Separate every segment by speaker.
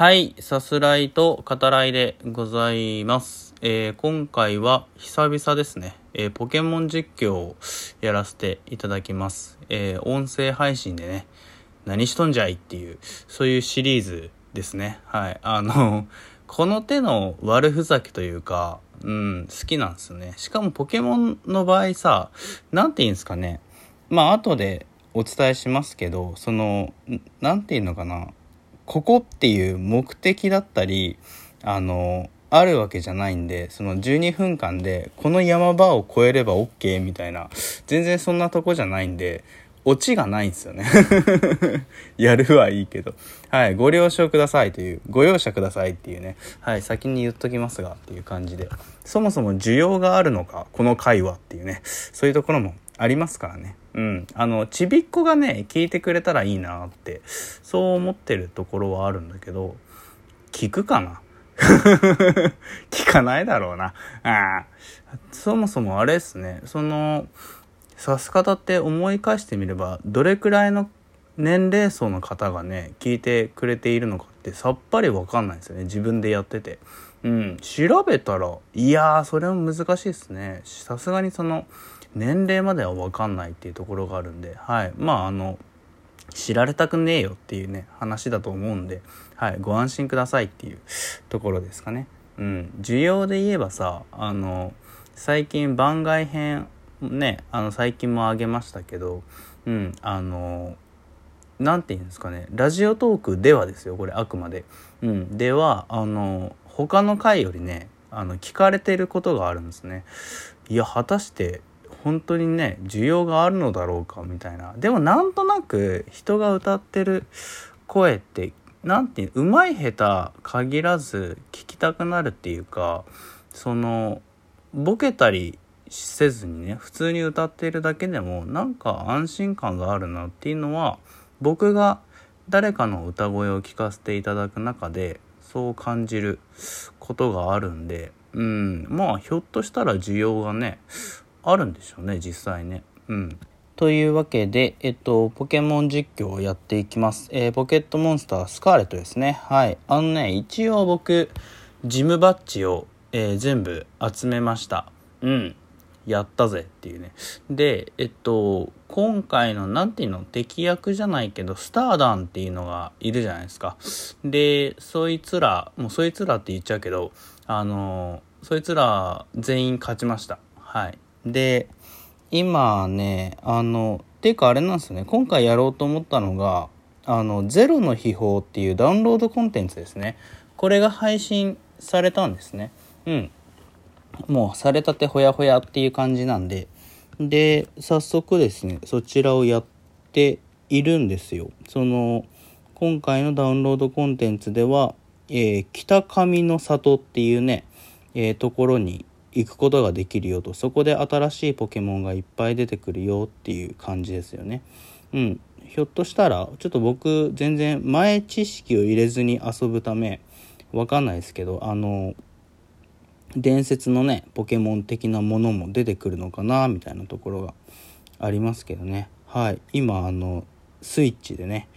Speaker 1: はい、さすらいと語らいでございます。えー今回は久々ですね、えーポケモン実況をやらせていただきます。えー音声配信でね、何しとんじゃいっていう、そういうシリーズですね。はい。あの、この手の悪ふざけというか、うん、好きなんですよね。しかもポケモンの場合さ、なんて言うんですかね。まあ、後でお伝えしますけど、その、なんて言うのかな。ここっていう目的だったりあのあるわけじゃないんでその12分間でこの山場を越えれば OK みたいな全然そんなとこじゃないんでオチがないんですよね。やるはいいけど。はいご了承くださいというご容赦くださいっていうね。はい先に言っときますがっていう感じで。そもそも需要があるのかこの会話っていうね。そういうところもありますからね。うん。あのちびっこがね聞いてくれたらいいなってそう思ってるところはあるんだけど聞くかな？聞かないだろうな。あそもそもあれですね。その指す方って思い返してみればどれくらいの年齢層の方がね聞いてくれているのかってさっぱり分かんないですよね。自分でやってて。うん。調べたらいやーそれも難しいですね。さすがにその年齢までは分かんないっていうところがあるんではいまああの知られたくねえよっていうね話だと思うんで、はい、ご安心くださいっていうところですかね。うん、需要で言えばさあの最近番外編ねあの最近もあげましたけど、うん、あのなんて言うんですかねラジオトークではですよこれあくまで。うん、ではあの他の回よりねあの聞かれてることがあるんですね。いや果たして本当にね需要があるのだろうかみたいな。でもなんとなく人が歌ってる声ってなんていううまい下手限らず聞きたくなるっていうかそのボケたりせずにね普通に歌っているだけでもなんか安心感があるなっていうのは僕が誰かの歌声を聞かせていただく中でそう感じることがあるんでうんまあひょっとしたら需要がねあるんでしょうね実際ねうんというわけで、えっと、ポケモン実況をやっていきます。えーポケットモンスタースカーレットですね。はい。あのね、一応僕、ジムバッジを、えー全部集めました。うん。やったぜっていうね。で、えっと、今回の、なんていうの、敵役じゃないけど、スターダンっていうのがいるじゃないですか。で、そいつら、もうそいつらって言っちゃうけど、あの、そいつら全員勝ちました。はい。で、今ねあのていうかあれなんですよね。今回やろうと思ったのがあのゼロの秘宝っていうダウンロードコンテンツですね。これが配信されたんですね。うん。もうされたてほやほやっていう感じなんで。で早速ですねそちらをやっているんですよ。その今回のダウンロードコンテンツでは、えー北上の里っていうね、えーところに行くことができるよと。そこで新しいポケモンがいっぱい出てくるよっていう感じですよね。うん。ひょっとしたらちょっと僕全然前知識を入れずに遊ぶためわかんないですけどあの伝説のねポケモン的なものも出てくるのかなみたいなところがありますけどね。はい。今あのスイッチでね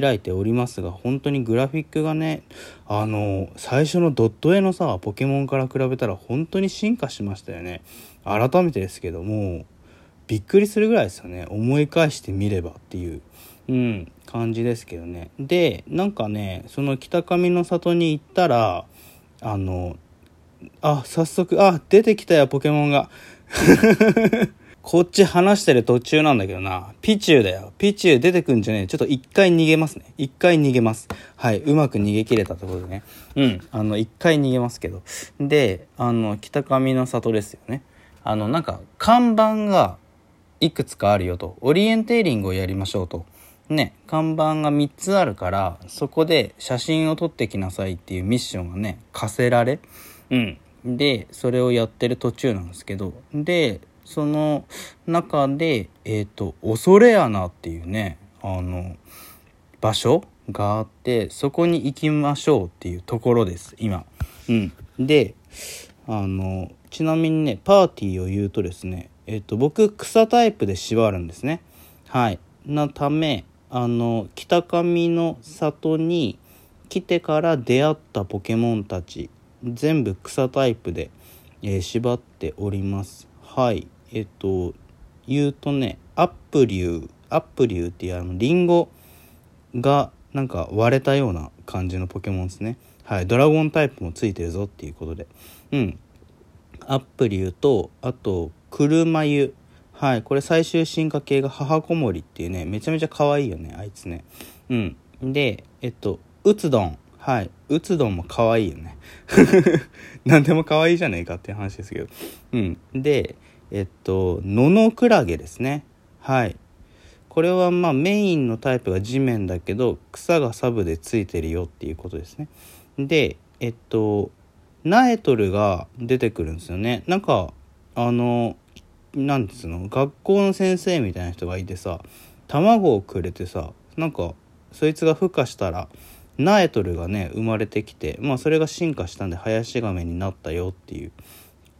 Speaker 1: 開いておりますが本当にグラフィックがねあの最初のドット絵のさポケモンから比べたら本当に進化しましたよね。改めてですけどもびっくりするぐらいですよね。思い返してみればっていう、うん、感じですけどね。でなんかねその北上の里に行ったらあのあ早速あ出てきたよポケモンが。こっち話してる途中なんだけどな。ピチューだよ。ピチュー出てくんじゃねえ。ちょっと一回逃げますね。一回逃げます。はい。うまく逃げ切れたところでね。うん。あの、一回逃げますけど。で、あの、北上の里ですよね。あの、なんか、看板がいくつかあるよと。オリエンテーリングをやりましょうと。ね、看板が3つあるから、そこで写真を撮ってきなさいっていうミッションがね、課せられ。うん。で、それをやってる途中なんですけど。で、その中で、えっ、と、恐れ穴っていうね、あの、場所があって、そこに行きましょうっていうところです、今。うん。で、あの、ちなみにね、パーティーを言うとですね、えっ、と、僕、草タイプで縛るんですね。はい。なため、あの、北上の里に来てから出会ったポケモンたち全部草タイプで、えー、縛っておりますはいえっと言うとねアップリュウアップリュウっていうあのリンゴがなんか割れたような感じのポケモンですね。はいドラゴンタイプもついてるぞっていうことで。うん。アップリュウとあと車湯はいこれ最終進化系が母子守っていうねめちゃめちゃ可愛いよねあいつね。うん。でえっとうつどんはいうつどんも可愛いよね。何でも可愛いじゃねえかっていう話ですけど。うん。でえっとののクラゲですね。はい。これはまあメインのタイプが地面だけど草がサブでついてるよっていうことですね。でえっとナエトルが出てくるんですよね。なんかあのなんつうの学校の先生みたいな人がいてさ卵をくれてさなんかそいつが孵化したらナエトルがね生まれてきてまあそれが進化したんで林亀になったよっていう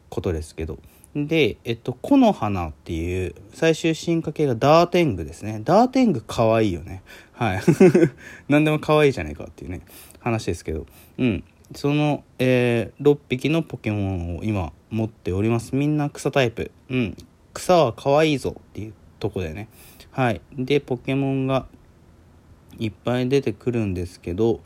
Speaker 1: ことですけど。でえっと木の花っていう最終進化系がダーテングですね。ダーテング可愛いよね。はい。何でも可愛いじゃないかっていうね話ですけど。うん。その、えー、6匹のポケモンを今持っております。みんな草タイプ。うん。草は可愛いぞっていうとこでね。はい。でポケモンがいっぱい出てくるんですけど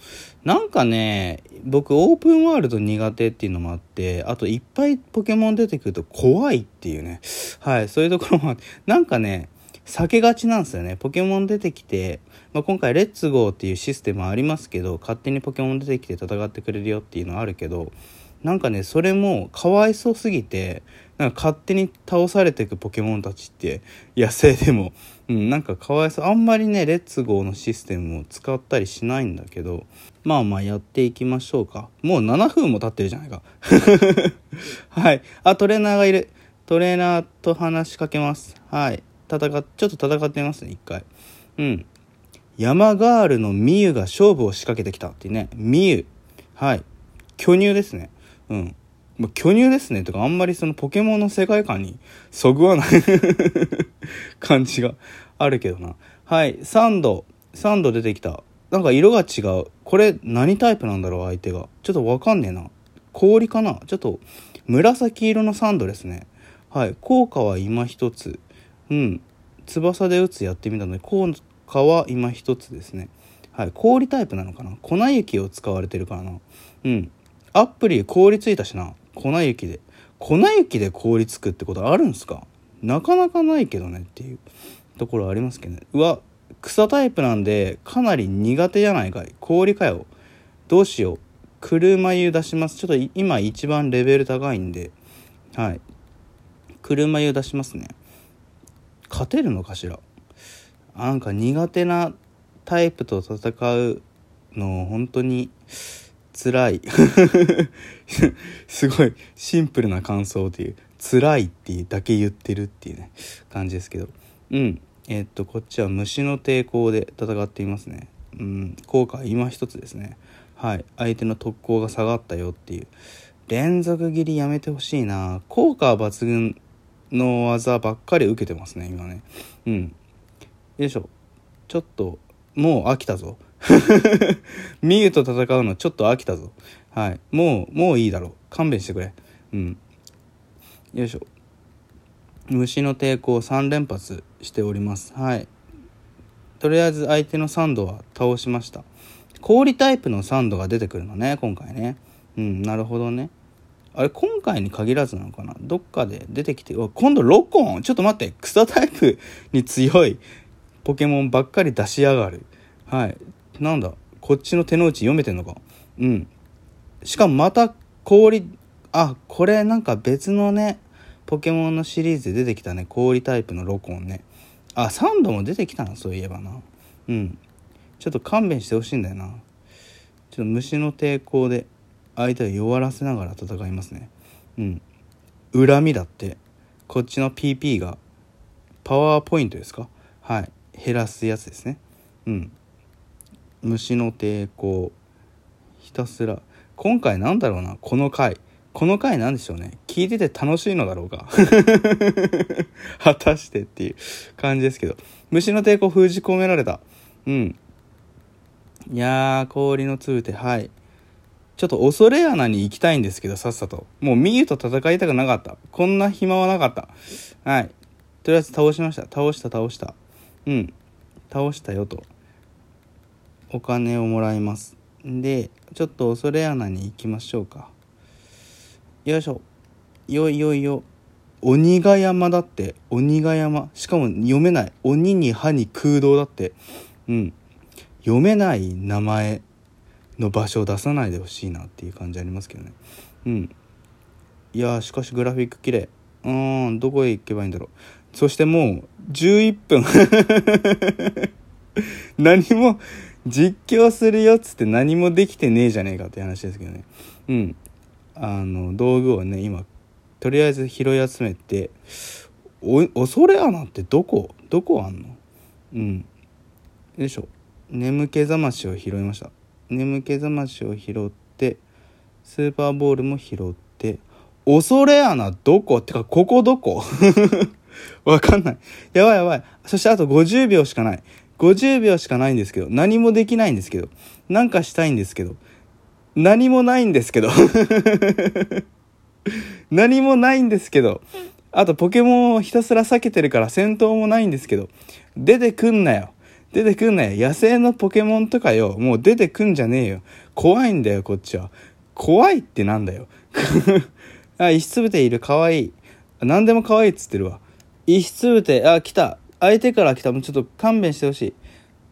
Speaker 1: なんかね僕オープンワールド苦手っていうのもあってあといっぱいポケモン出てくると怖いっていうね。はいそういうところもなんかね避けがちなんですよね。ポケモン出てきて、まあ、今回レッツゴーっていうシステムありますけど勝手にポケモン出てきて戦ってくれるよっていうのはあるけどなんかねそれもかわいそうすぎてなんか勝手に倒されていくポケモンたちって野生でも、うん、なんかかわいそう。あんまりねレッツゴーのシステムを使ったりしないんだけどまあまあやっていきましょうか。もう7分も経ってるじゃないか。はい。あトレーナーがいる。トレーナーと話しかけます。はい。戦ちょっと戦ってみますね一回。うん。山ガールのミユが勝負を仕掛けてきたっていうね。ミユ。はい。巨乳ですね。うん。まあ、巨乳ですねとかあんまりそのポケモンの世界観にそぐわない 感じがあるけどな。はい、サンド。サンド出てきた。なんか色が違う。これ何タイプなんだろう相手が。ちょっとわかんねえな。氷かな？ちょっと紫色のサンドですね。はい。効果は今一つ。うん。翼で打つやってみたので、効果は今一つですね。はい。氷タイプなのかな？粉雪を使われてるからな。うん。アプリ凍りついたしな粉雪で粉雪で凍りつくってことあるんすか？なかなかないけどねっていう。ところありますけどね。うわ草タイプなんでかなり苦手じゃないかい？氷かよ。どうしよう。車湯出します。ちょっと今一番レベル高いんで。はい。車湯出しますね。勝てるのかしら？なんか苦手なタイプと戦うの本当に辛い。すごいシンプルな感想っていう辛いっていうだけ言ってるっていうね感じですけど。うん。えー、っとこっちは虫の抵抗で戦っていますね。うん。効果は今一つですね。はい。相手の特攻が下がったよっていう。連続斬りやめてほしいな。効果は抜群の技ばっかり受けてますね今ね。うん。よいしょ。ちょっともう飽きたぞ。ミユと戦うのちょっと飽きたぞ。はい。もう、もういいだろう。勘弁してくれ。うん。よいしょ。虫の抵抗3連発しております。はい。とりあえず相手のサンドは倒しました。氷タイプのサンドが出てくるのね、今回ね。うん、なるほどね。あれ、今回に限らずなのかな？どっかで出てきて、今度ロコン？ちょっと待って、草タイプに強いポケモンばっかり出しやがる。はい。なんだこっちの手の内読めてんのか。うん。しかもまた氷あこれなんか別のねポケモンのシリーズで出てきたね。氷タイプのロコンね。あサンドも出てきたなそういえばな。うん。ちょっと勘弁してほしいんだよな。ちょっと虫の抵抗で相手を弱らせながら戦いますね。うん。恨みだって。こっちの PP がパワーポイントですか？はい。減らすやつですね。うん。虫の抵抗ひたすら今回なんだろうなこの回この回なんでしょうね聞いてて楽しいのだろうか 果たしてっていう感じですけど虫の抵抗封じ込められたうんいやー、氷の通て、はい。ちょっと恐れ穴に行きたいんですけど、さっさと。もうミユと戦いたくなかった。こんな暇はなかった。はい。とりあえず倒しました。倒した、倒した。うん。倒したよと。お金をもらいます。で、ちょっと恐れ穴に行きましょうか。よいしょ。よいよいよ。鬼ヶ山だって。鬼ヶ山。しかも読めない。鬼に歯に空洞だって。うん。読めない名前の場所を出さないでほしいなっていう感じありますけどねうんいやしかしグラフィック綺麗うーんどこへ行けばいいんだろうそしてもう11分 何も実況するよっつって何もできてねえじゃねえかって話ですけどね。うん。あの道具をね今とりあえず拾い集めてお恐れ穴ってどこ？どこあんの？うん。よいしょ。眠気覚ましを拾いました。眠気覚ましを拾ってスーパーボールも拾って恐れ穴どこ？ってかここどこ？わかんない。やばいやばい。そしてあと50秒しかない。50秒しかないんですけど何もできないんですけどなんかしたいんですけど何もないんですけど 何もないんですけどあとポケモンをひたすら避けてるから戦闘もないんですけど出てくんなよ出てくんなよ。野生のポケモンとかよ。もう出てくんじゃねえよ。怖いんだよ、こっちは。怖いってなんだよ。あ、石つぶている。かわいい。何でも可愛いっつってるわ。石つぶて、あ、来た。相手から来た。もうちょっと勘弁してほしい。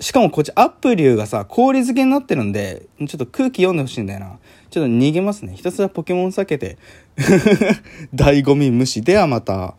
Speaker 1: しかもこっちアップリューがさ、氷漬けになってるんで、ちょっと空気読んでほしいんだよな。ちょっと逃げますね。ひたすらポケモン避けて。醍醐味無視。ではまた。